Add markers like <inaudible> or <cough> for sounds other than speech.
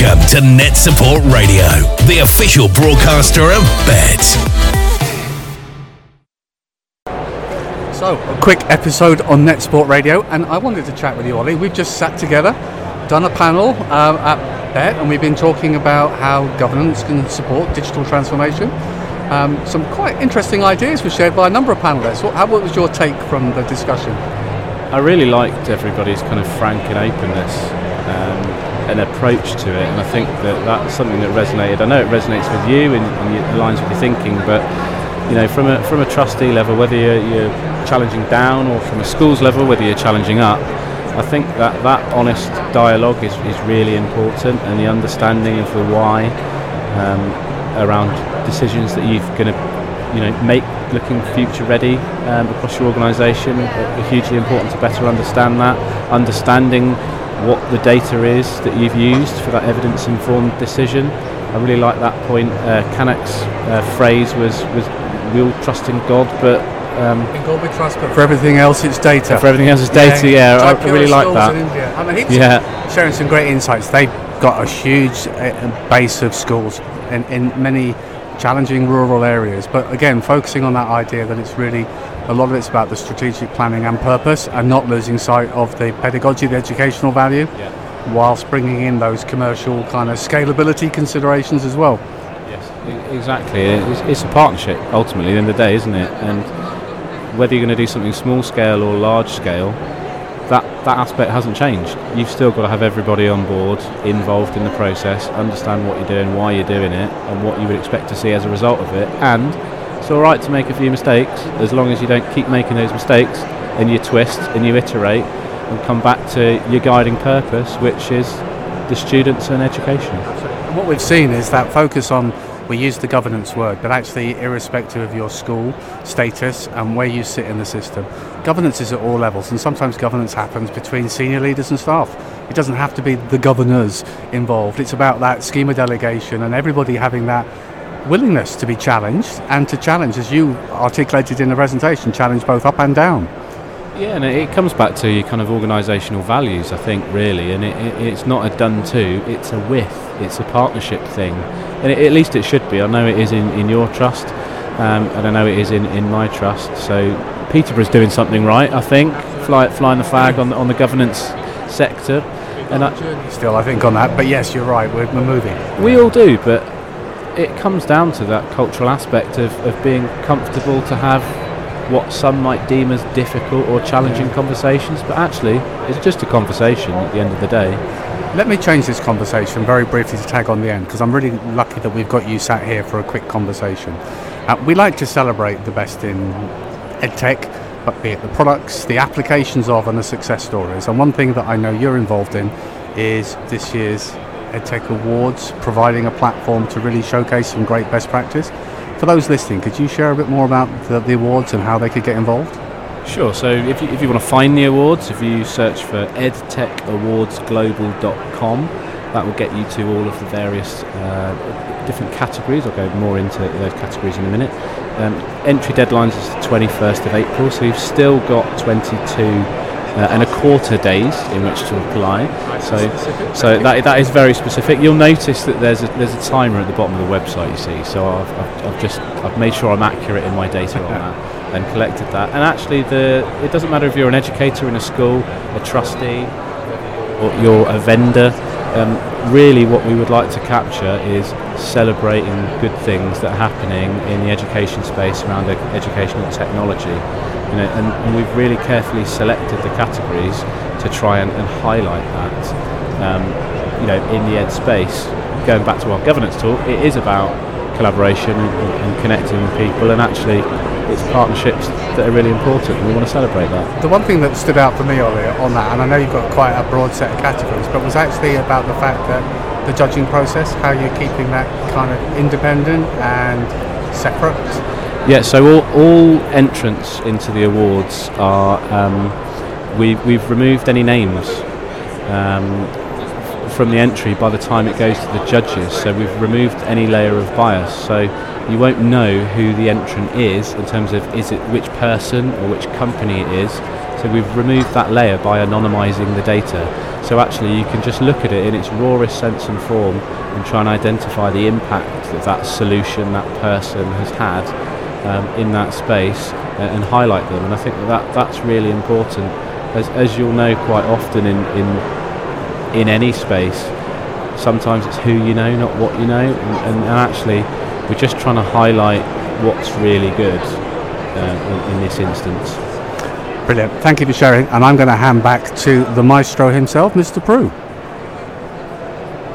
Welcome to NetSupport Radio, the official broadcaster of Bett. So, a quick episode on NetSupport Radio, and I wanted to chat with you, Olly. We've just sat together, done a panel uh, at Bett, and we've been talking about how governance can support digital transformation. Um, some quite interesting ideas were shared by a number of panelists. What, how, what was your take from the discussion? I really liked everybody's kind of frank and openness um, and approach to it, and I think that that's something that resonated. I know it resonates with you and, and it aligns with your thinking, but you know, from a from a trustee level, whether you're, you're challenging down or from a schools level, whether you're challenging up, I think that that honest dialogue is, is really important, and the understanding of the why um, around decisions that you're going to you know make looking future ready um, across your organisation are hugely important to better understand that understanding what the data is that you've used for that evidence informed decision. I really like that point. Uh, uh, phrase was was we all trust in God but um, in God we trust but for everything else it's data. For everything else it's data yeah, yeah I, really like that. I mean, yeah. sharing some great insights. They've got a huge uh, base of schools in, in many challenging rural areas. But again, focusing on that idea that it's really a lot of it's about the strategic planning and purpose, and not losing sight of the pedagogy, the educational value, yeah. whilst bringing in those commercial kind of scalability considerations as well. Yes, exactly. It's, it's a partnership ultimately, at the end of the day, isn't it? And whether you're going to do something small scale or large scale, that, that aspect hasn't changed. You've still got to have everybody on board, involved in the process, understand what you're doing, why you're doing it, and what you would expect to see as a result of it. And it's all right to make a few mistakes as long as you don't keep making those mistakes and you twist and you iterate and come back to your guiding purpose, which is the students and education. what we've seen is that focus on we use the governance word, but actually, irrespective of your school status and where you sit in the system, governance is at all levels, and sometimes governance happens between senior leaders and staff. It doesn't have to be the governors involved. It's about that schema delegation and everybody having that willingness to be challenged and to challenge, as you articulated in the presentation, challenge both up and down. Yeah, and it comes back to your kind of organisational values, I think, really. And it, it, it's not a done to, it's a with, it's a partnership thing. And it, at least it should be. I know it is in, in your trust, um, and I know it is in, in my trust. So Peterborough's doing something right, I think, Fly, flying the flag on, on the governance sector. And I, still, I think, on that. But yes, you're right, we're, we're moving. We all do, but it comes down to that cultural aspect of, of being comfortable to have what some might deem as difficult or challenging conversations, but actually it's just a conversation at the end of the day. Let me change this conversation very briefly to tag on the end because I'm really lucky that we've got you sat here for a quick conversation. Uh, we like to celebrate the best in edtech, but be it the products, the applications of, and the success stories. And one thing that I know you're involved in is this year's EdTech Awards, providing a platform to really showcase some great best practice. For those listening, could you share a bit more about the, the awards and how they could get involved? Sure. So if you, if you want to find the awards, if you search for edtechawardsglobal.com, that will get you to all of the various uh, different categories. I'll go more into those categories in a minute. Um, entry deadlines is the 21st of April, so you've still got 22 uh, and a quarter days in which to apply. So, so that, that is very specific. You'll notice that there's a, there's a timer at the bottom of the website. You see, so I've, I've, I've just I've made sure I'm accurate in my data on that <laughs> and collected that. And actually, the it doesn't matter if you're an educator in a school, a trustee, or you're a vendor. Um, really, what we would like to capture is celebrating good things that are happening in the education space around educational technology you know, and, and, we've really carefully selected the categories to try and, and highlight that. Um, you know, in the ed space, going back to our governance talk, it is about collaboration and, and connecting with people, and actually, it's partnerships that are really important, and we want to celebrate that. The one thing that stood out for me, Olly, on that, and I know you've got quite a broad set of categories, but was actually about the fact that the judging process, how you're keeping that kind of independent and separate yeah, so all, all entrants into the awards are um, we, we've removed any names um, from the entry by the time it goes to the judges. So we've removed any layer of bias. So you won't know who the entrant is in terms of is it which person or which company it is. So we've removed that layer by anonymising the data. So actually, you can just look at it in its rawest sense and form and try and identify the impact that that solution, that person has had um, in that space and, and, highlight them. And I think that, that that's really important. As, as you'll know quite often in, in, in any space, sometimes it's who you know, not what you know. And, and, actually, we're just trying to highlight what's really good uh, in, in this instance. Brilliant. Thank you for sharing. And I'm going to hand back to the maestro himself, Mr. Prue.